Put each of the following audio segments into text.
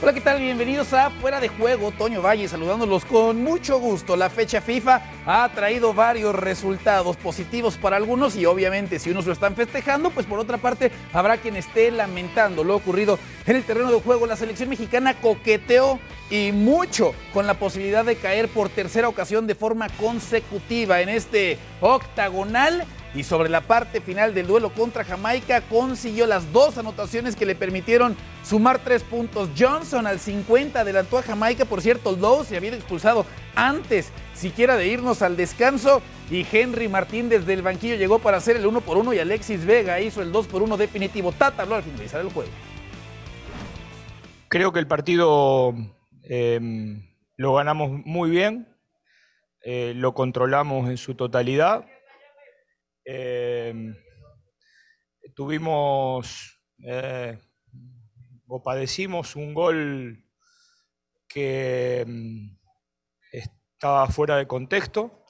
Hola, ¿qué tal? Bienvenidos a Fuera de Juego. Toño Valle saludándolos con mucho gusto. La fecha FIFA ha traído varios resultados positivos para algunos y obviamente si unos lo están festejando, pues por otra parte habrá quien esté lamentando lo ocurrido en el terreno de juego. La selección mexicana coqueteó y mucho con la posibilidad de caer por tercera ocasión de forma consecutiva en este octagonal y sobre la parte final del duelo contra Jamaica consiguió las dos anotaciones que le permitieron sumar tres puntos. Johnson al 50 adelantó a Jamaica, por cierto, Lowe se había expulsado antes siquiera de irnos al descanso y Henry Martín desde el banquillo llegó para hacer el uno por uno y Alexis Vega hizo el 2 por 1 definitivo. Tata al finalizar el juego. Creo que el partido eh, lo ganamos muy bien, eh, lo controlamos en su totalidad eh, tuvimos eh, o padecimos un gol que mm, estaba fuera de contexto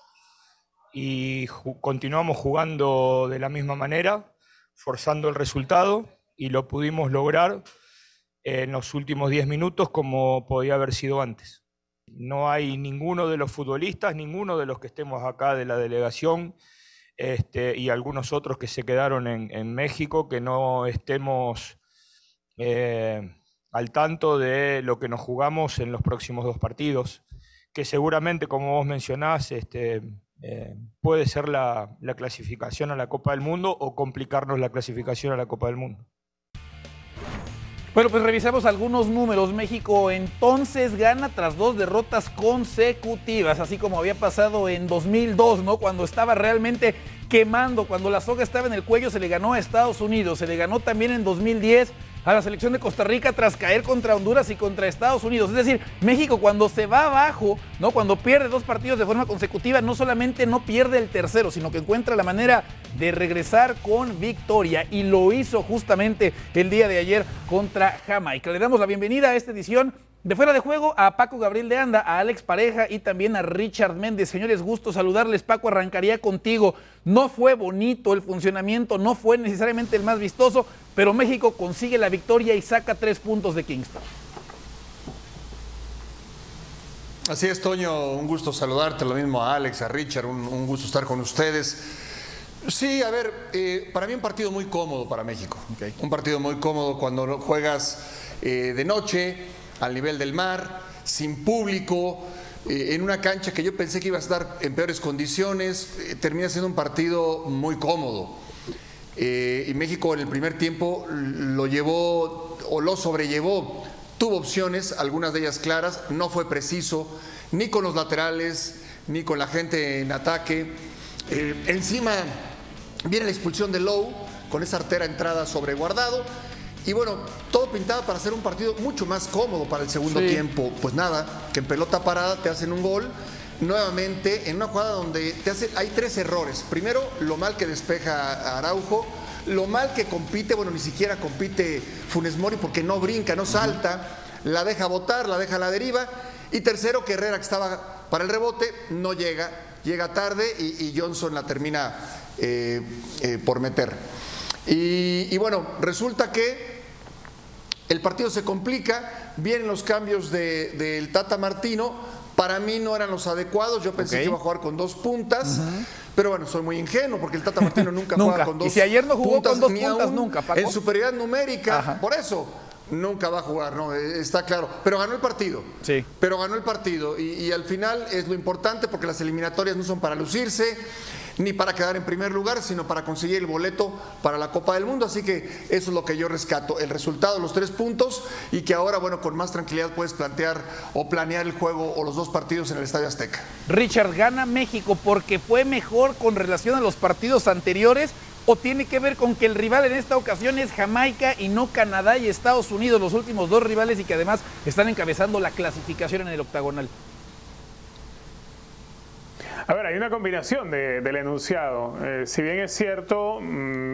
y continuamos jugando de la misma manera, forzando el resultado y lo pudimos lograr en los últimos 10 minutos como podía haber sido antes. No hay ninguno de los futbolistas, ninguno de los que estemos acá de la delegación este, y algunos otros que se quedaron en, México, que no estemos eh, al tanto de lo que nos jugamos en los próximos dos partidos, que seguramente, como vos mencionás, este, eh, puede ser la clasificación a la Copa del Mundo o complicarnos la clasificación a la Copa del Mundo. Bueno, pues revisamos algunos números. México entonces gana tras dos derrotas consecutivas, así como había pasado en 2002, ¿no? Cuando estaba realmente quemando, cuando la soga estaba en el cuello, se le ganó a Estados Unidos, se le ganó también en 2010 a la selección de Costa Rica tras caer contra Honduras y contra Estados Unidos. Es decir, México cuando se va abajo, ¿no? Cuando pierde dos partidos de forma consecutiva, no solamente no pierde el tercero, sino que encuentra la manera de regresar con victoria y lo hizo justamente el día de ayer contra Jamaica. Le damos la bienvenida a esta edición de fuera de juego a Paco Gabriel de Anda, a Alex Pareja y también a Richard Méndez. Señores, gusto saludarles. Paco, arrancaría contigo. No fue bonito el funcionamiento, no fue necesariamente el más vistoso, pero México consigue la victoria y saca tres puntos de Kingston. Así es, Toño, un gusto saludarte, lo mismo a Alex, a Richard, un, gusto estar con ustedes. Sí, a ver, eh, para mí un partido muy cómodo para México. Un partido muy cómodo cuando juegas eh, de noche, al nivel del mar, sin público, eh, en una cancha que yo pensé que iba a estar en peores condiciones, eh, termina siendo un partido muy cómodo. Eh, y México en el primer tiempo lo llevó o lo sobrellevó. Tuvo opciones, algunas de ellas claras, no fue preciso, ni con los laterales, ni con la gente en ataque. encima viene la expulsión de Lowe, con esa artera entrada sobre guardado y bueno, todo pintaba para hacer un partido mucho más cómodo para el segundo tiempo. Pues nada, que en pelota parada te hacen un gol. Nuevamente, en una jugada donde te hace, hay tres errores. Primero, lo mal que despeja Araujo. Lo mal que compite, bueno, ni siquiera compite Funes Mori porque no brinca, no salta. La deja botar, la deja a la deriva. Y tercero, que Herrera, que estaba para el rebote, no llega. Llega tarde y, Johnson la termina eh, eh, por meter. Y, bueno, resulta que el partido se complica, vienen los cambios del Tata Martino, para mí no eran los adecuados, yo pensé que iba a jugar con dos puntas, pero bueno, soy muy ingenuo porque el Tata Martino nunca, juega con dos puntas. Y si ayer no jugó con dos puntas, nunca, En superioridad numérica, por eso nunca va a jugar, ¿no? Eh, está claro. Pero ganó el partido. Sí. Pero ganó el partido. y, al final es lo importante porque las eliminatorias no son para lucirse ni para quedar en primer lugar, sino para conseguir el boleto para la Copa del Mundo. Así que eso es lo que yo rescato, el resultado, los tres puntos y que ahora, bueno, con más tranquilidad puedes plantear o planear el juego o los dos partidos en el Estadio Azteca. Richard, gana México porque fue mejor con relación a los partidos anteriores o tiene que ver con que el rival en esta ocasión es Jamaica y no Canadá y Estados Unidos, los últimos dos rivales y que además están encabezando la clasificación en el octagonal? A ver, hay una combinación del enunciado. Eh, si bien es cierto, mm,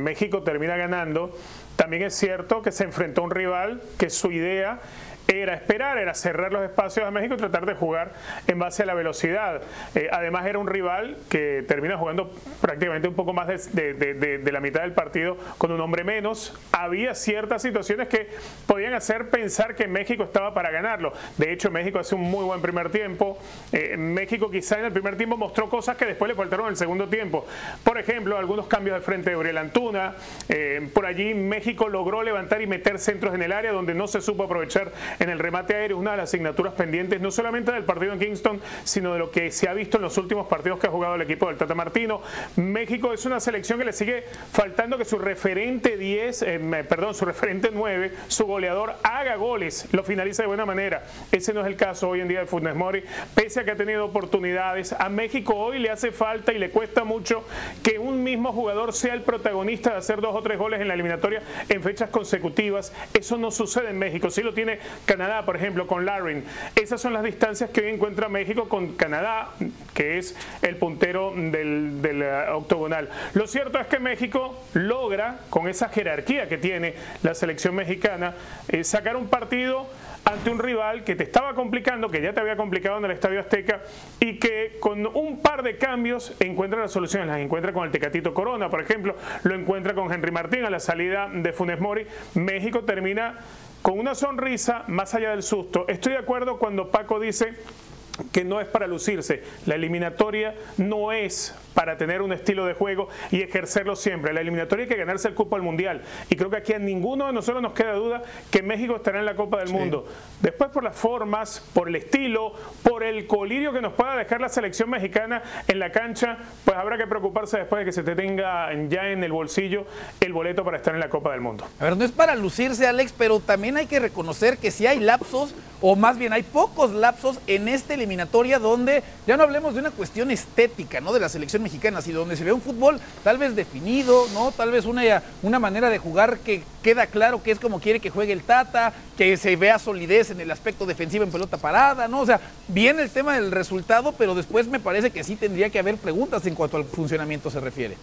México termina ganando, también es cierto que se enfrentó a un rival que su idea era esperar, era cerrar los espacios a México y tratar de jugar en base a la velocidad. Eh, además era un rival que termina jugando prácticamente un poco más de, la mitad del partido con un hombre menos. Había ciertas situaciones que podían hacer pensar que México estaba para ganarlo. De hecho, México hace un muy buen primer tiempo. Eh, México quizá en el primer tiempo mostró cosas que después le faltaron en el segundo tiempo. Por ejemplo, algunos cambios de frente de Uriel Antuna. Eh, por allí México logró levantar y meter centros en el área donde no se supo aprovechar en el remate aéreo, una de las asignaturas pendientes no solamente del partido en Kingston, sino de lo que se ha visto en los últimos partidos que ha jugado el equipo del Tata Martino. México es una selección que le sigue faltando que su referente 10, eh, perdón, su referente 9, su goleador haga goles, lo finaliza de buena manera. Ese no es el caso hoy en día de Funes Mori, pese a que ha tenido oportunidades. A México hoy le hace falta y le cuesta mucho que un mismo jugador sea el protagonista de hacer dos o tres goles en la eliminatoria en fechas consecutivas. Eso no sucede en México. Sí lo tiene Canadá, por ejemplo, con Larin. Esas son las distancias que hoy encuentra México con Canadá, que es el puntero del, eh, octogonal. Lo cierto es que México logra, con esa jerarquía que tiene la selección mexicana, eh, sacar un partido ante un rival que te estaba complicando, que ya te había complicado en el Estadio Azteca y que con un par de cambios encuentra las soluciones. Las encuentra con el Tecatito Corona, por ejemplo, lo encuentra con Henry Martín a la salida de Funes Mori. México termina con una sonrisa más allá del susto. Estoy de acuerdo cuando Paco dice que no es para lucirse. La eliminatoria no es para tener un estilo de juego y ejercerlo siempre. La eliminatoria hay que ganarse el Copa del Mundial. Y creo que aquí a ninguno de nosotros nos queda duda que México estará en la Copa del Mundo. Después por las formas, por el estilo, por el colirio que nos pueda dejar la selección mexicana en la cancha, pues habrá que preocuparse después de que se te tenga ya en el bolsillo el boleto para estar en la Copa del Mundo. A ver, no es para lucirse, Alex, pero también hay que reconocer que si hay lapsos, o más bien hay pocos lapsos en esta eliminatoria donde ya no hablemos de una cuestión estética, ¿no? De la selección mexicana, sino donde se ve un fútbol tal vez definido, ¿no? Tal vez una, una manera de jugar que queda claro que es como quiere que juegue el Tata, que se vea solidez en el aspecto defensivo en pelota parada, ¿no? O sea, bien el tema del resultado, pero después me parece que sí tendría que haber preguntas en cuanto al funcionamiento se refiere.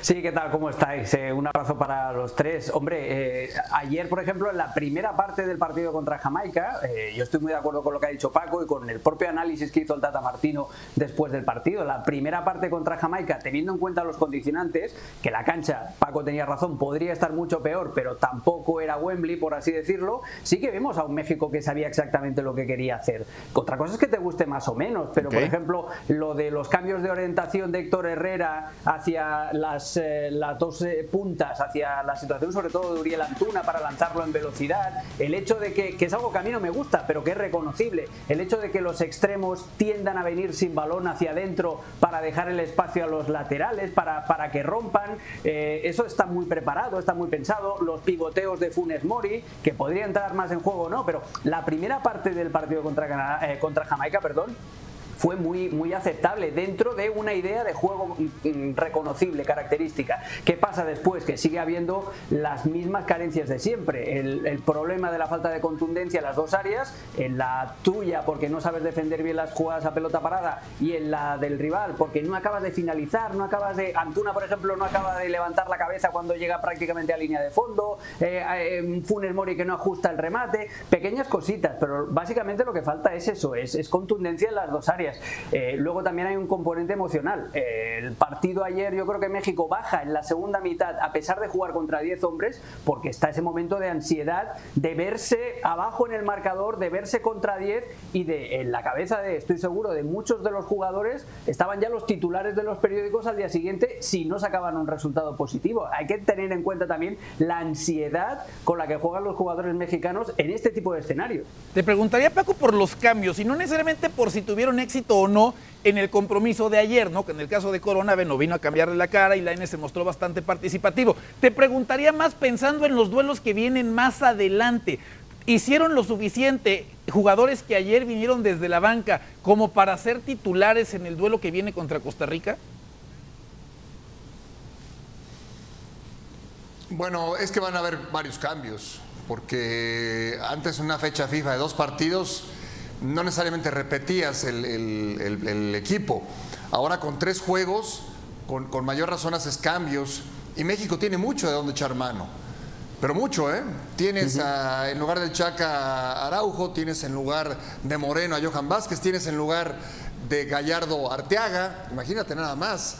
Sí, ¿qué tal? ¿Cómo estáis? Eh, un abrazo para los tres. Hombre, eh, ayer, por ejemplo, en la primera parte del partido contra Jamaica, eh, yo estoy muy de acuerdo con lo que ha dicho Paco y con el propio análisis que hizo el Tata Martino después del partido. La primera parte contra Jamaica, teniendo en cuenta los condicionantes, que la cancha, Paco tenía razón, podría estar mucho peor, pero tampoco era Wembley, por así decirlo, sí que vimos a un México que sabía exactamente lo que quería hacer. Otra cosa es que te guste más o menos, pero por ejemplo, lo de los cambios de orientación de Héctor Herrera hacia las eh, las dos eh, puntas hacia la situación sobre todo de Uriel Antuna para lanzarlo en velocidad, el hecho de que, es algo que a mí no me gusta, pero que es reconocible, el hecho de que los extremos tiendan a venir sin balón hacia adentro para dejar el espacio a los laterales, para, para que rompan, eh, eso está muy preparado, está muy pensado, los pivoteos de Funes Mori, que podría entrar más en juego o no, pero la primera parte del partido contra, contra Jamaica, perdón, fue muy, muy aceptable dentro de una idea de juego reconocible, característica. ¿Qué pasa después? Que sigue habiendo las mismas carencias de siempre. El, problema de la falta de contundencia en las dos áreas, en la tuya porque no sabes defender bien las jugadas a pelota parada y en la del rival porque no acabas de finalizar, no acabas de... Antuna, por ejemplo, no acaba de levantar la cabeza cuando llega prácticamente a línea de fondo, eh, eh, Funes Mori que no ajusta el remate, pequeñas cositas, pero básicamente lo que falta es eso, es, es contundencia en las dos áreas. Eh, luego también hay un componente emocional. Eh, el partido ayer, yo creo que México baja en la segunda mitad, a pesar de jugar contra 10 hombres, porque está ese momento de ansiedad de verse abajo en el marcador, de verse contra 10 y de en la cabeza de, estoy seguro, de muchos de los jugadores estaban ya los titulares de los periódicos al día siguiente si no sacaban un resultado positivo. Hay que tener en cuenta también la ansiedad con la que juegan los jugadores mexicanos en este tipo de escenarios. Te preguntaría, Paco, por los cambios y no necesariamente por si tuvieron éxito o no en el compromiso de ayer, ¿no? Que en el caso de Corona, bueno, vino a cambiarle la cara y la N se mostró bastante participativo. Te preguntaría más pensando en los duelos que vienen más adelante. ¿Hicieron lo suficiente jugadores que ayer vinieron desde la banca como para ser titulares en el duelo que viene contra Costa Rica? Bueno, es que van a haber varios cambios, porque antes una fecha FIFA de dos partidos no necesariamente repetías el, equipo. Ahora con tres juegos, con, mayor razón haces cambios y México tiene mucho de dónde echar mano. pero mucho, ¿eh? Tienes a- en lugar del Chaca a Araujo, tienes en lugar de Moreno a Johan Vázquez, tienes en lugar de Gallardo Arteaga, imagínate nada más.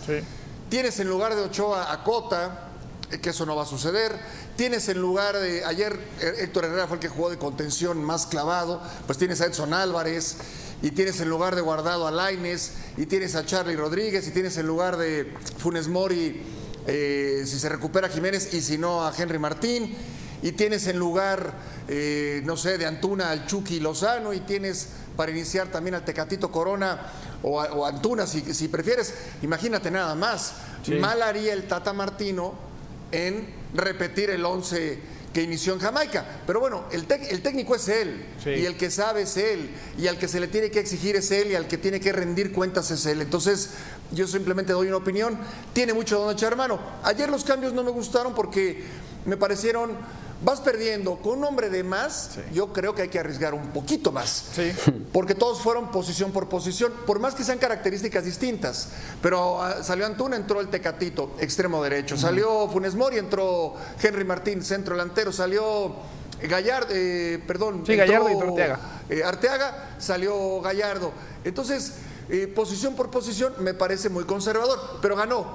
Tienes en lugar de Ochoa a Cota, eh, que eso no va a suceder. Tienes en lugar de, ayer eh, Héctor Herrera fue el que jugó de contención más clavado, pues tienes a Edson Álvarez, y tienes en lugar de Guardado a Laines, y tienes a Charlie Rodríguez, y tienes en lugar de Funes Mori, eh, si se recupera Jiménez, y si no a Henry Martín, y tienes en lugar, eh, no sé, de Antuna al Chucky Lozano, y tienes para iniciar también al Tecatito Corona o, a- o Antuna, si, si prefieres. Imagínate nada más. Mal haría el Tata Martino en repetir el 11 que inició en Jamaica. Pero bueno, el, el técnico es él, Sí. y el que sabe es él, y al que se le tiene que exigir es él, y al que tiene que rendir cuentas es él. Entonces, yo simplemente doy una opinión. Tiene mucho don echar mano. Ayer los cambios no me gustaron porque me parecieron. Vas perdiendo con un hombre de más, yo creo que hay que arriesgar un poquito más. Sí. Porque todos fueron posición por posición, por más que sean características distintas. Pero ah, salió Antuna, entró el Tecatito, extremo derecho. Salió Funes Mori, entró Henry Martín, centro delantero. Salió Gallardo, eh, perdón. Sí, Gallardo y entró Arteaga. eh, Arteaga, salió Gallardo. Entonces, eh, posición por posición me parece muy conservador, pero ganó,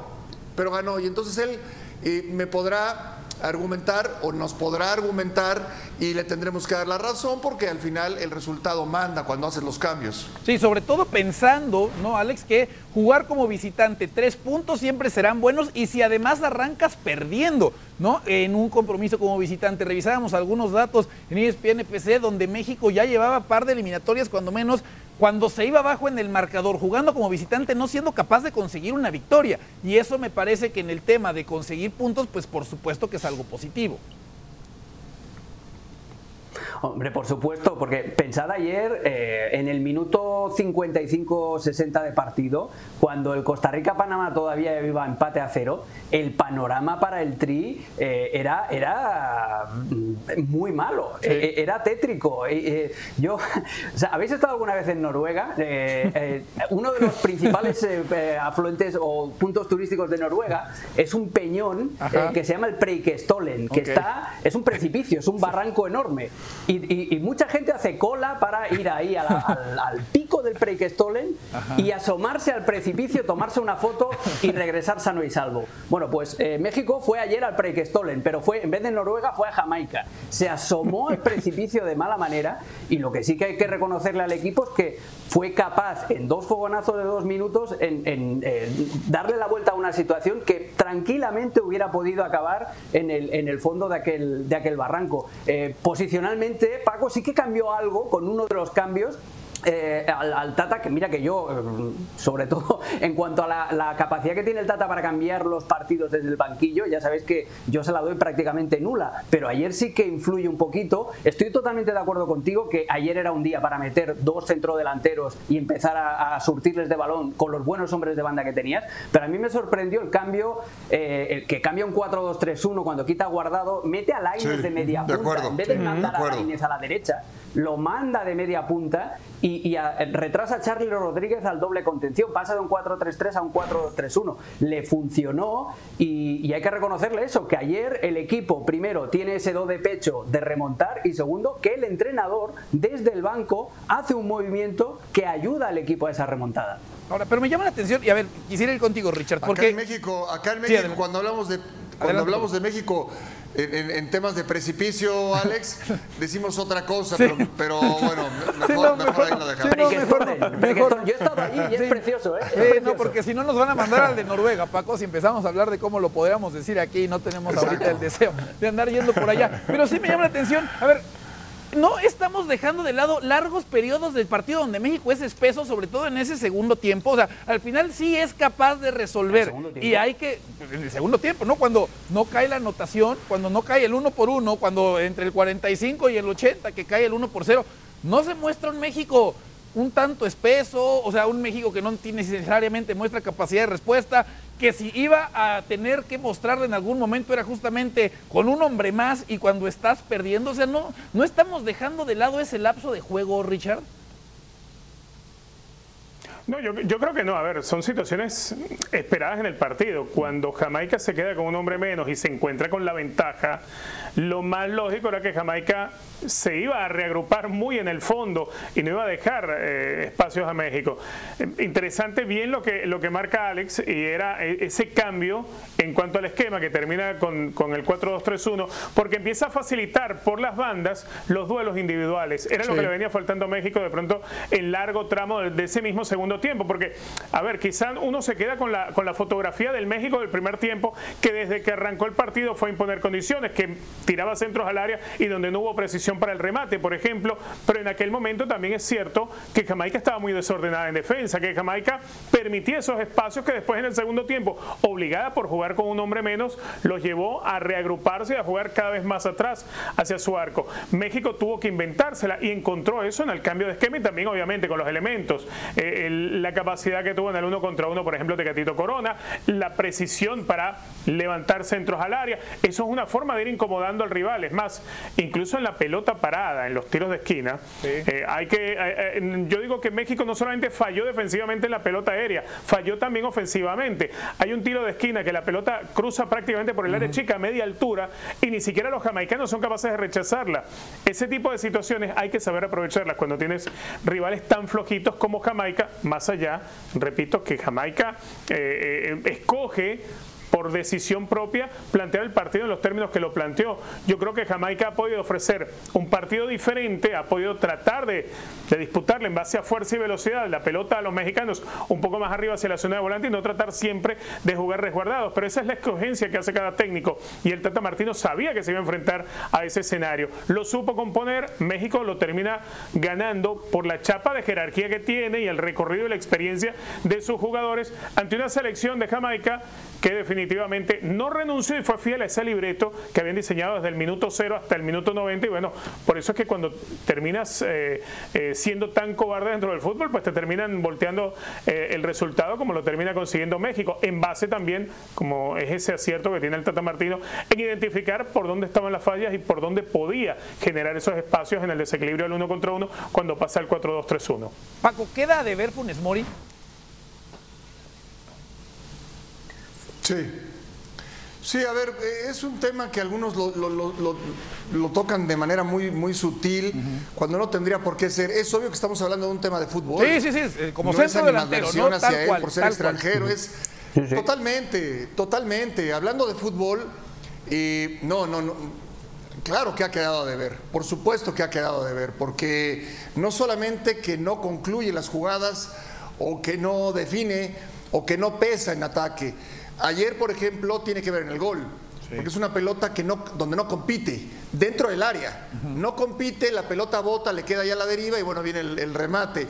pero ganó. Y entonces él eh, me podrá argumentar o nos podrá argumentar y le tendremos que dar la razón porque al final el resultado manda cuando haces los cambios. Sí, sobre todo pensando, ¿no, Alex? Que jugar como visitante, tres puntos siempre serán buenos y si además arrancas perdiendo, ¿no? En un compromiso como visitante. Revisábamos algunos datos en ESPN FC donde México ya llevaba par de eliminatorias, cuando menos, cuando se iba abajo en el marcador, jugando como visitante, no siendo capaz de conseguir una victoria. Y eso me parece que en el tema de conseguir puntos, pues por supuesto que es algo positivo. Hombre, por supuesto, porque pensad ayer eh, en el minuto 55-60 de partido, cuando el Costa Rica-Panamá todavía iba empate a cero, el panorama para el Tri eh, era, era mm, muy malo, eh, era tétrico. Yo, o sea, ¿Habéis estado alguna vez en Noruega? Uno de los principales afluentes o puntos turísticos de Noruega es un peñón que se llama el Preikestolen, que está es un precipicio, es un barranco enorme. Y, y- y mucha gente hace cola para ir ahí la- al, al pico del Preikestolen y asomarse al precipicio, tomarse una foto y regresar sano y salvo. Bueno, pues eh, México fue ayer al Preikestolen, pero fue en vez de Noruega fue a Jamaica. Se asomó al precipicio de mala manera y lo que sí que hay que reconocerle al equipo es que fue capaz en dos fogonazos de dos minutos en, en, eh, darle la vuelta a una situación que tranquilamente hubiera podido acabar en el, en el fondo de aquel, de aquel barranco. Eh, posicionalmente, Paco sí que cambió algo con uno de los cambios. Eh, al, al Tata, que mira que yo, eh, sobre todo en cuanto a la, la capacidad que tiene el Tata para cambiar los partidos desde el banquillo, ya sabéis que yo se la doy prácticamente nula, pero ayer sí que influye un poquito. Estoy totalmente de acuerdo contigo que ayer era un día para meter dos centrodelanteros y empezar a, a surtirles de balón con los buenos hombres de banda que tenías, pero a mí me sorprendió el cambio, eh, el que cambia un 4-2-3-1 cuando quita guardado, mete a Lainez Sí, de media de punta, acuerdo. en vez de Sí, mandar de a. Lainez a la derecha, lo manda de media punta y, y a- retrasa a Charlie Rodríguez al doble contención, pasa de un 4-3-3 a un 4-3-1. Le funcionó y, y hay que reconocerle eso, que ayer el equipo primero tiene ese do de pecho de remontar y segundo que el entrenador desde el banco hace un movimiento que ayuda al equipo a esa remontada. Ahora, pero me llama la atención, y a ver, quisiera ir contigo, Richard, Acá porque... en México, acá en México cuando hablamos de cuando hablamos de México en, en- en temas de precipicio, Alex, decimos otra cosa, Sí. pero, pero bueno, mejor, Sí, no, mejor ahí lo dejamos. sí, no, mejor mejor. Yo he estado allí y es precioso, ¿eh? Es precioso. no, porque si no nos van a mandar al de Noruega, Paco, si empezamos a hablar de cómo lo podríamos decir aquí, no tenemos ahorita el deseo de andar yendo por allá. Pero sí me llama la atención, a ver, no estamos dejando de lado largos periodos del partido donde México es espeso, sobre todo en ese segundo tiempo. O sea, al final sí es capaz de resolver. Y hay que, en el segundo tiempo, ¿no? Cuando no cae la anotación, cuando no cae el uno por uno, cuando entre el 45 y el 80 que cae el 1 por 0, no se muestra un México un tanto espeso, o sea, un México que no tiene necesariamente muestra capacidad de respuesta, que si iba a tener que mostrarle en algún momento era justamente con un hombre más y cuando estás perdiendo, o sea, no, no estamos dejando de lado ese lapso de juego, Richard. No, yo, yo, creo que no. A ver, son situaciones esperadas en el partido. Cuando Jamaica se queda con un hombre menos y se encuentra con la ventaja, lo más lógico era que Jamaica se iba a reagrupar muy en el fondo y no iba a dejar eh, espacios a México. Eh, interesante bien lo que, lo que marca Alex y era e, ese cambio en cuanto al esquema que termina con, con el 4-2-3-1 porque empieza a facilitar por las bandas los duelos individuales. Era lo que le venía faltando a México de pronto en largo tramo de, ese mismo segundo tiempo porque, a ver, quizás uno se queda con la, con la fotografía del México del primer tiempo que desde que arrancó el partido fue a imponer condiciones, que tiraba centros al área y donde no hubo precisión para el remate, por ejemplo, pero en aquel momento también es cierto que Jamaica estaba muy desordenada en defensa, que Jamaica permitía esos espacios que después en el segundo tiempo, obligada por jugar con un hombre menos, los llevó a reagruparse y a jugar cada vez más atrás hacia su arco. México tuvo que inventársela y encontró eso en el cambio de esquema y también obviamente con los elementos, eh, la capacidad que tuvo en el uno contra uno, por ejemplo, de Catito Corona, la precisión para levantar centros al área, eso es una forma de ir incomodando al rival, es más, incluso en la pelota parada, en los tiros de esquina, eh, hay que, eh, eh, yo digo que México no solamente falló defensivamente en la pelota aérea, falló también ofensivamente. Hay un tiro de esquina que la pelota cruza prácticamente por el área chica a media altura y ni siquiera los jamaicanos son capaces de rechazarla. Ese tipo de situaciones hay que saber aprovecharlas cuando tienes rivales tan flojitos como Jamaica, más allá, repito, que Jamaica escoge por decisión propia plantear el partido en los términos que lo planteó. Yo creo que Jamaica ha podido ofrecer un partido diferente, ha podido tratar de, disputarle en base a fuerza y velocidad la pelota a los mexicanos un poco más arriba hacia la zona de volante y no tratar siempre de jugar resguardados. Pero esa es la escogencia que hace cada técnico y el Tata Martino sabía que se iba a enfrentar a ese escenario. Lo supo componer, México lo termina ganando por la chapa de jerarquía que tiene y el recorrido y la experiencia de sus jugadores ante una selección de Jamaica que definitivamente no renunció y fue fiel a ese libreto que habían diseñado desde el minuto cero hasta el minuto 90 y bueno, por eso es que cuando terminas eh, eh, siendo tan cobarde dentro del fútbol, pues te terminan volteando eh, el resultado como lo termina consiguiendo México, en base también, como es ese acierto que tiene el Tata Martino, en identificar por dónde estaban las fallas y por dónde podía generar esos espacios en el desequilibrio del uno contra uno cuando pasa el 4-2-3-1. Paco, ¿queda de ver Funes Mori? Sí. Sí, a ver, eh, es un tema que algunos lo, tocan de manera muy, muy sutil, cuando no tendría por qué ser. Es obvio que estamos hablando de un tema de fútbol. Sí, sí, sí, eh, como no centro delantero, ¿no? hacia él por ser extranjero, es totalmente, totalmente. Hablando de fútbol, y no, no, no. Claro que ha quedado de ver, por supuesto que ha quedado de ver, porque no solamente que no concluye las jugadas o que no define o que no pesa en ataque, Ayer, por ejemplo, tiene que ver en el gol. Porque es una pelota que no, donde no compite, dentro del área. No compite, la pelota bota, le queda ya la deriva y bueno, viene el, remate.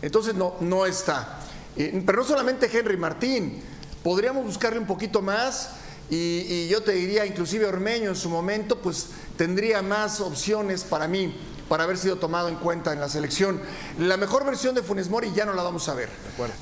Entonces no, no está. Eh, pero no solamente Henry Martín, podríamos buscarle un poquito más y, y yo te diría, inclusive Ormeño en su momento, pues tendría más opciones para mí para haber sido tomado en cuenta en la selección. La mejor versión de Funes Mori ya no la vamos a ver.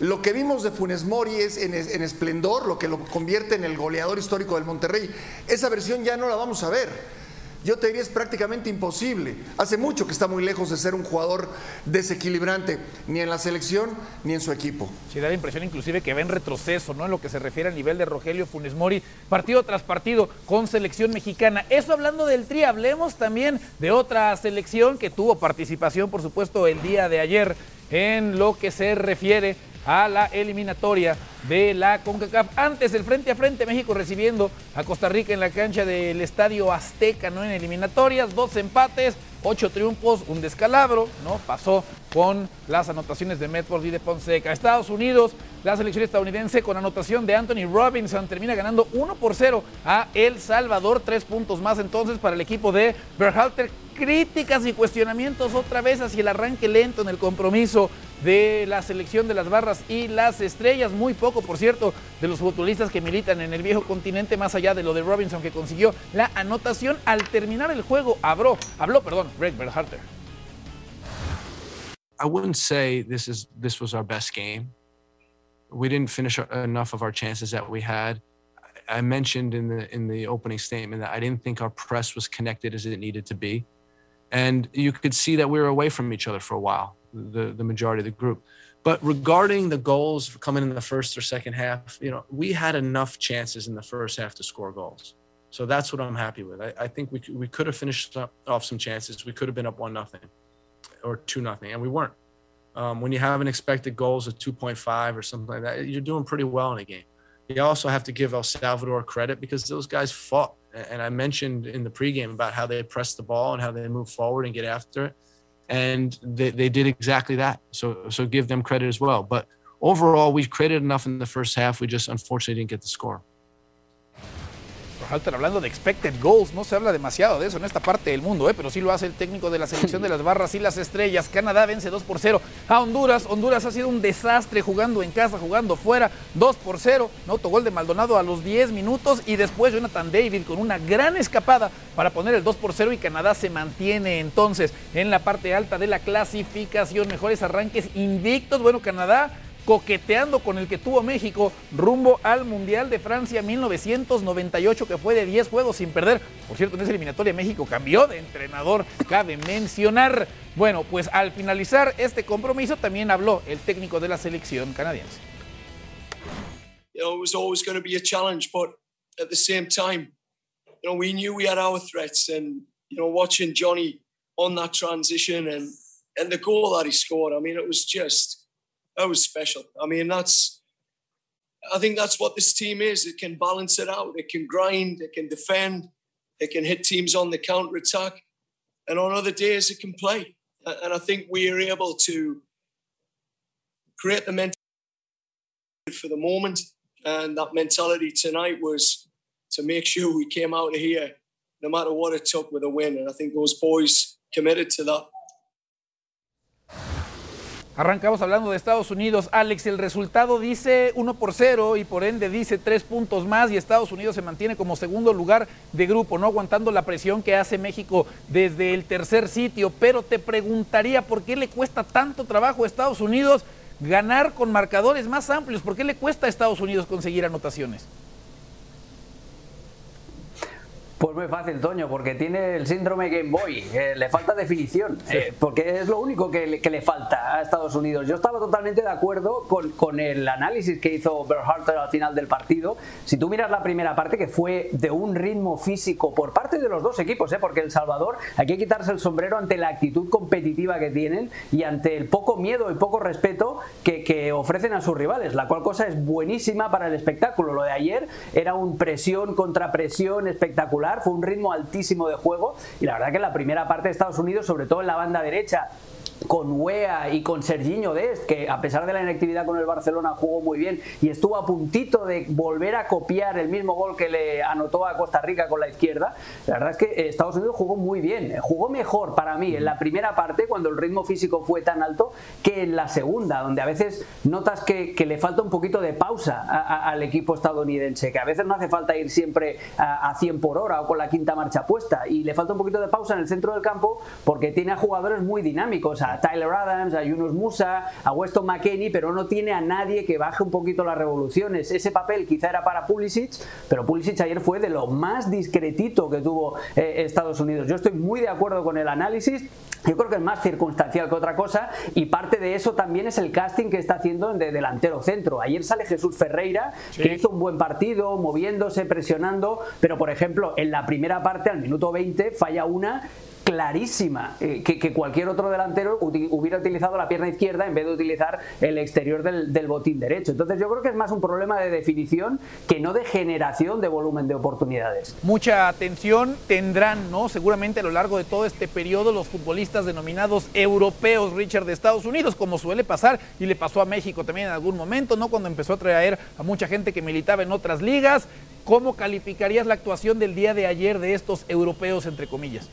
Lo que vimos de Funes Mori es en, en, esplendor, lo que lo convierte en el goleador histórico del Monterrey. Esa versión ya no la vamos a ver yo te diría es prácticamente imposible. Hace mucho que está muy lejos de ser un jugador desequilibrante, ni en la selección ni en su equipo. Sí, da la impresión inclusive que ven retroceso, ¿no? En lo que se refiere al nivel de Rogelio Funes Mori, partido tras partido con selección mexicana. Eso hablando del Tri, hablemos también de otra selección que tuvo participación, por supuesto, el día de ayer en lo que se refiere a la eliminatoria de la CONCACAF. Antes el frente a frente, México recibiendo a Costa Rica en la cancha del Estadio Azteca, ¿no? En eliminatorias, dos empates, ocho triunfos, un descalabro, ¿no? Pasó con las anotaciones de Medford y de Ponseca. Estados Unidos, la selección estadounidense con anotación de Anthony Robinson termina ganando 1 por 0 a El Salvador, tres puntos más entonces para el equipo de Berhalter. Críticas y cuestionamientos otra vez hacia el arranque lento en el compromiso de la selección de las barras y las estrellas. Muy poco, por cierto, de los futbolistas que militan en el viejo continente, más allá de lo de Robinson que consiguió la anotación al terminar el juego. Habló, habló, perdón, Greg Berhalter. I wouldn't say this is this was our best game. We didn't finish enough of our chances that we had. I mentioned in the in the opening statement that I didn't think our press was connected as it needed to be, and you could see that we were away from each other for a while, the the majority of the group. But regarding the goals coming in the first or second half, you know, we had enough chances in the first half to score goals. So that's what I'm happy with. I, I think we we could have finished off some chances. We could have been up one nothing or two nothing, and we weren't. Um, when you have an expected goals of 2.5 or something like that, you're doing pretty well in a game. You also have to give El Salvador credit because those guys fought. And I mentioned in the pregame about how they press the ball and how they move forward and get after it. And they, they did exactly that. So so give them credit as well. But overall, we created enough in the first half. We just unfortunately didn't get the score. Faltan hablando de expected goals, no se habla demasiado de eso en esta parte del mundo, ¿eh? pero sí lo hace el técnico de la selección de las barras y las estrellas. Canadá vence 2 por 0 a Honduras. Honduras ha sido un desastre jugando en casa, jugando fuera, 2 por 0. Autogol de Maldonado a los 10 minutos y después Jonathan David con una gran escapada para poner el 2 por 0 y Canadá se mantiene entonces en la parte alta de la clasificación. Mejores arranques invictos. Bueno, Canadá coqueteando con el que tuvo México rumbo al Mundial de Francia 1998, que fue de 10 juegos sin perder. Por cierto, en esa eliminatoria México cambió de entrenador, cabe mencionar. Bueno, pues al finalizar este compromiso también habló el técnico de la selección canadiense. You know, it was always going to be a challenge, but at the same time, you know, we knew we had our threats, and you know, watching Johnny on that transition and and the goal that he scored, I mean, it was just Oh, that was special. I mean, that's I think that's what this team is. It can balance it out. It can grind. It can defend. It can hit teams on the counter attack, and on other days it can play. And I think we are able to create the mentality for the moment, and that mentality tonight was to make sure we came out of here, no matter what it took, with a win. And I think those boys committed to that. Arrancamos hablando de Estados Unidos. Alex, el resultado dice 1 por 0 y por ende dice 3 puntos más y Estados Unidos se mantiene como segundo lugar de grupo, no aguantando la presión que hace México desde el tercer sitio. Pero te preguntaría por qué le cuesta tanto trabajo a Estados Unidos ganar con marcadores más amplios. ¿Por qué le cuesta a Estados Unidos conseguir anotaciones? Pues muy fácil, Toño, porque tiene el síndrome Game Boy, le falta definición, eh, porque es lo único que le, que le, falta a Estados Unidos. Yo estaba totalmente de acuerdo con, con el análisis que hizo Berharter al final del partido. Si tú miras la primera parte, que fue de un ritmo físico por parte de los dos equipos, ¿eh? porque El Salvador hay que quitarse el sombrero ante la actitud competitiva que tienen y ante el poco miedo y poco respeto que, que ofrecen a sus rivales, la cual cosa es buenísima para el espectáculo. Lo de ayer era un presión contra presión espectacular fue un ritmo altísimo de juego. Y la verdad que en la primera parte de Estados Unidos, sobre todo en la banda derecha, con Wea y con Serginho Dest, que a pesar de la inactividad con el Barcelona jugó muy bien y estuvo a puntito de volver a copiar el mismo gol que le anotó a Costa Rica con la izquierda. La verdad es que Estados Unidos jugó muy bien, jugó mejor para mí en la primera parte, cuando el ritmo físico fue tan alto, que en la segunda, donde a veces notas que, le falta un poquito de pausa al equipo estadounidense, que a veces no hace falta ir siempre a, a 100 por hora o con la quinta marcha puesta, y le falta un poquito de pausa en el centro del campo porque tiene a jugadores muy dinámicos, a Tyler Adams, a Yunus Musa, a Weston McKenney, pero no tiene a nadie que baje un poquito las revoluciones. Ese papel quizá era para Pulisic, pero Pulisic ayer fue de lo más discretito que tuvo eh, Estados Unidos. Yo estoy muy de acuerdo con el análisis. Yo creo que es más circunstancial que otra cosa y parte de eso también es el casting que está haciendo de delantero centro. Ayer sale Jesús Ferreira, que hizo un buen partido, moviéndose, presionando, pero por ejemplo, en la primera parte, al minuto 20, falla una clarísima eh, que, cualquier otro delantero hubiera utilizado la pierna izquierda en vez de utilizar el exterior del, botín derecho. Entonces yo creo que es más un problema de definición que no de generación de volumen de oportunidades. Mucha atención tendrán, ¿no? Seguramente a lo largo de todo este periodo los futbolistas denominados europeos, Richard, de Estados Unidos, como suele pasar y le pasó a México también en algún momento, ¿no? Cuando empezó a traer a mucha gente que militaba en otras ligas. ¿Cómo calificarías la actuación del día de ayer de estos europeos, entre comillas?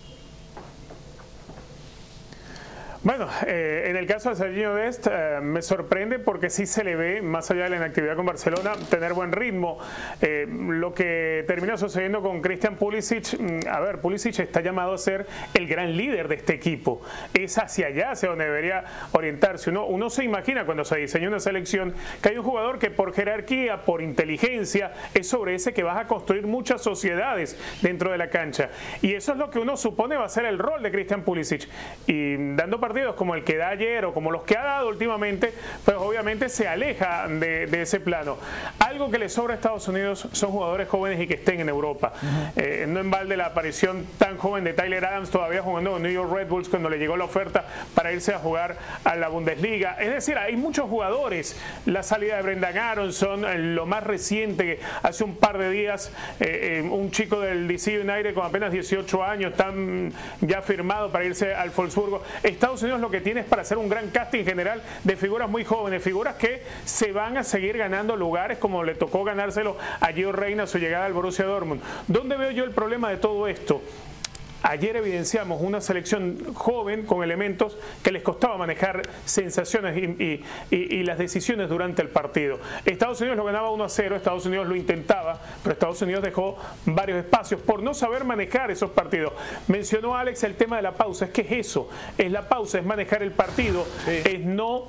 Bueno, eh, en el caso de Serginho Dest eh, me sorprende porque sí se le ve, más allá de la inactividad con Barcelona, tener buen ritmo. Eh, lo que termina sucediendo con Christian Pulisic, mm, a ver, Pulisic está llamado a ser el gran líder de este equipo. Es hacia allá hacia donde debería orientarse. Uno, se imagina cuando se diseña una selección que hay un jugador que por jerarquía, por inteligencia, es sobre ese que vas a construir muchas sociedades dentro de la cancha. Y eso es lo que uno supone va a ser el rol de Christian Pulisic. Y dando partidos como el que da ayer o como los que ha dado últimamente, pues obviamente se aleja de, ese plano. Algo que le sobra a Estados Unidos son jugadores jóvenes y que estén en Europa. Eh, no en balde la aparición tan joven de Tyler Adams todavía jugando con New York Red Bulls cuando le llegó la oferta para irse a jugar a la Bundesliga. Es decir, hay muchos jugadores. La salida de Brendan Aronson, eh, lo más reciente, hace un par de días, eh, un chico del DC United con apenas 18 años, tan ya firmado para irse al Wolfsburgo. Estados Lo que tiene es para hacer un gran casting general de figuras muy jóvenes, figuras que se van a seguir ganando lugares como le tocó ganárselo a Gio Reina a su llegada al Borussia Dortmund. ¿Dónde veo yo el problema de todo esto? Ayer evidenciamos una selección joven con elementos que les costaba manejar sensaciones y, las decisiones durante el partido. Estados Unidos lo ganaba 1 a 0, Estados Unidos lo intentaba, pero Estados Unidos dejó varios espacios por no saber manejar esos partidos. Mencionó Alex el tema de la pausa, es que es eso, es la pausa, es manejar el partido, es no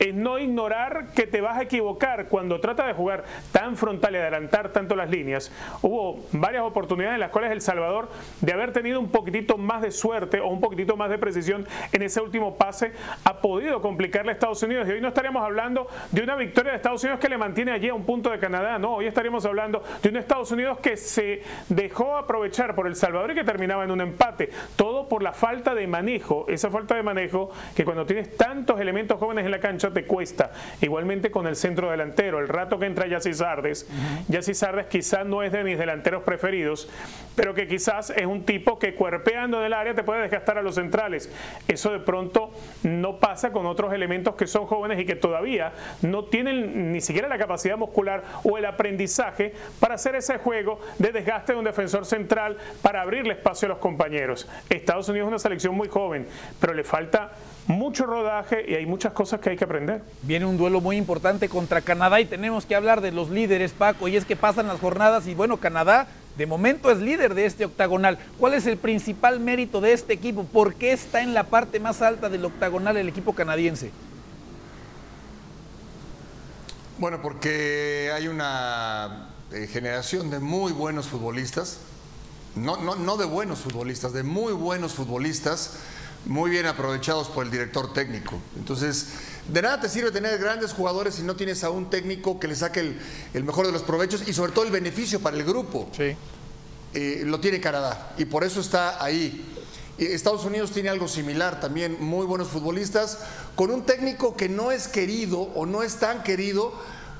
es no ignorar que te vas a equivocar cuando trata de jugar tan frontal y adelantar tanto las líneas. Hubo varias oportunidades en las cuales El Salvador, de haber tenido un poquitito más de suerte o un poquitito más de precisión en ese último pase, ha podido complicarle a Estados Unidos. Y hoy no estaríamos hablando de una victoria de Estados Unidos que le mantiene allí a un punto de Canadá. No, hoy estaríamos hablando de un Estados Unidos que se dejó aprovechar por El Salvador y que terminaba en un empate. Todo por la falta de manejo. Esa falta de manejo que cuando tienes tantos elementos jóvenes en la cancha, te cuesta. Igualmente con el centro delantero, el rato que entra Yassi Sardes, uh Sardes quizás no es de mis delanteros preferidos, pero que quizás es un tipo que cuerpeando del área te puede desgastar a los centrales. Eso de pronto no pasa con otros elementos que son jóvenes y que todavía no tienen ni siquiera la capacidad muscular o el aprendizaje para hacer ese juego de desgaste de un defensor central para abrirle espacio a los compañeros. Estados Unidos es una selección muy joven, pero le falta mucho rodaje y hay muchas cosas que hay que aprender. Viene un duelo muy importante contra Canadá y tenemos que hablar de los líderes, Paco, y es que pasan las jornadas y bueno, Canadá de momento es líder de este octagonal. ¿Cuál es el principal mérito de este equipo? ¿Por qué está en la parte más alta del octagonal el equipo canadiense? Bueno, porque hay una eh, generación de muy buenos futbolistas, no, no, no de buenos futbolistas, de muy buenos futbolistas muy bien aprovechados por el director técnico. Entonces, de nada te sirve tener grandes jugadores si no tienes a un técnico que le saque el, mejor de los provechos y sobre todo el beneficio para el grupo. Sí. Eh, lo tiene Canadá y por eso está ahí. Estados Unidos tiene algo similar, también muy buenos futbolistas, con un técnico que no es querido o no es tan querido,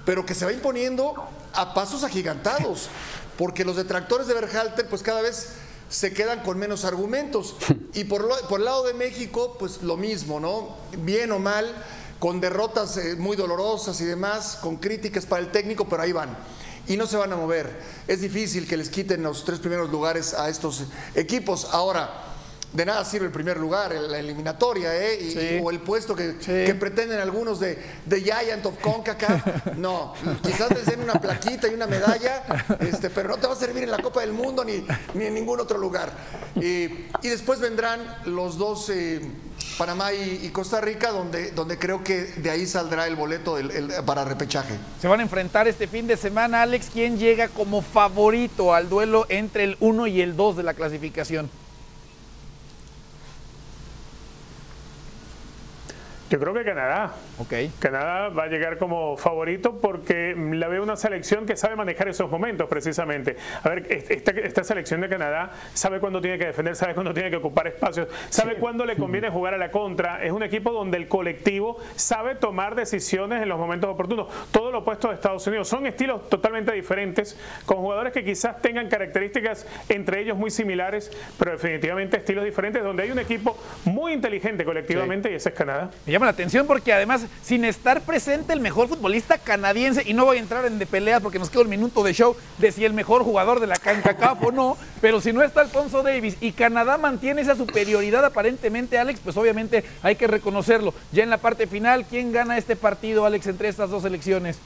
pero que se va imponiendo a pasos agigantados, porque los detractores de Berhalter pues cada vez se quedan con menos argumentos. Y por, por el lado de México, pues lo mismo, ¿no? Bien o mal, con derrotas eh, muy dolorosas y demás, con críticas para el técnico, pero ahí van. Y no se van a mover. Es difícil que les quiten los tres primeros lugares a estos equipos. Ahora, de nada sirve el primer lugar, la eliminatoria, ¿eh? o el puesto que, pretenden algunos de, de, Giant of CONCACAF. No, quizás les den una plaquita y una medalla, este, pero no te va a servir en la Copa del Mundo ni, ni en ningún otro lugar. y después vendrán los dos, eh, Panamá y, Costa Rica, donde, donde creo que de ahí saldrá el boleto para repechaje. Se van a enfrentar este fin de semana, Alex. ¿Quién llega como favorito al duelo entre el 1 y el 2 de la clasificación? Yo creo que Canadá. Okay. Canadá va a llegar como favorito porque la veo una selección que sabe manejar esos momentos precisamente. A ver, esta, selección de Canadá sabe cuándo tiene que defender, sabe cuándo tiene que ocupar espacios, sabe cuándo le conviene jugar a la contra. Es un equipo donde el colectivo sabe tomar decisiones en los momentos oportunos. Todo lo opuesto de Estados Unidos. Son estilos totalmente diferentes, con jugadores que quizás tengan características entre ellos muy similares, pero definitivamente estilos diferentes, donde hay un equipo muy inteligente colectivamente y ese es Canadá la atención porque además, sin estar presente el mejor futbolista canadiense, y no voy a entrar en de peleas porque nos queda un minuto de show de si el mejor jugador de la CANCACAF o no, pero si no está Alfonso Davis y Canadá mantiene esa superioridad aparentemente, Alex, pues obviamente hay que reconocerlo. Ya en la parte final, ¿quién gana este partido, Alex, entre estas dos elecciones?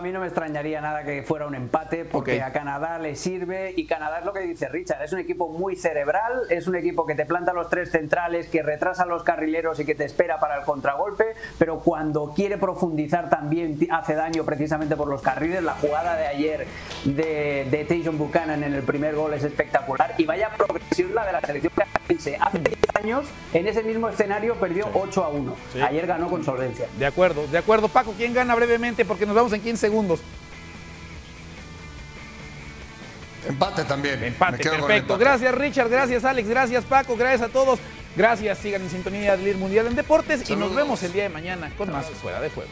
A mí no me extrañaría nada que fuera un empate porque a Canadá le sirve y Canadá es lo que dice Richard, es un equipo muy cerebral, es un equipo que te planta los tres centrales, que retrasa los carrileros y que te espera para el contragolpe, pero cuando quiere profundizar también hace daño precisamente por los carriles. La jugada de ayer de, de Buchanan en el primer gol es espectacular y vaya progresión la de la selección Hace 10 años, en ese mismo escenario, perdió 8 a 1. Sí. Ayer ganó con solvencia. De acuerdo, de acuerdo. Paco, ¿quién gana brevemente? Porque nos vamos en 15 segundos. Empate también. Me Empate, perfecto. empate. Gracias Richard, gracias Alex, gracias Paco, gracias a todos. Gracias, sigan en sintonía del Mundial en Deportes y nos vemos el día de mañana con más Fuera de Juego.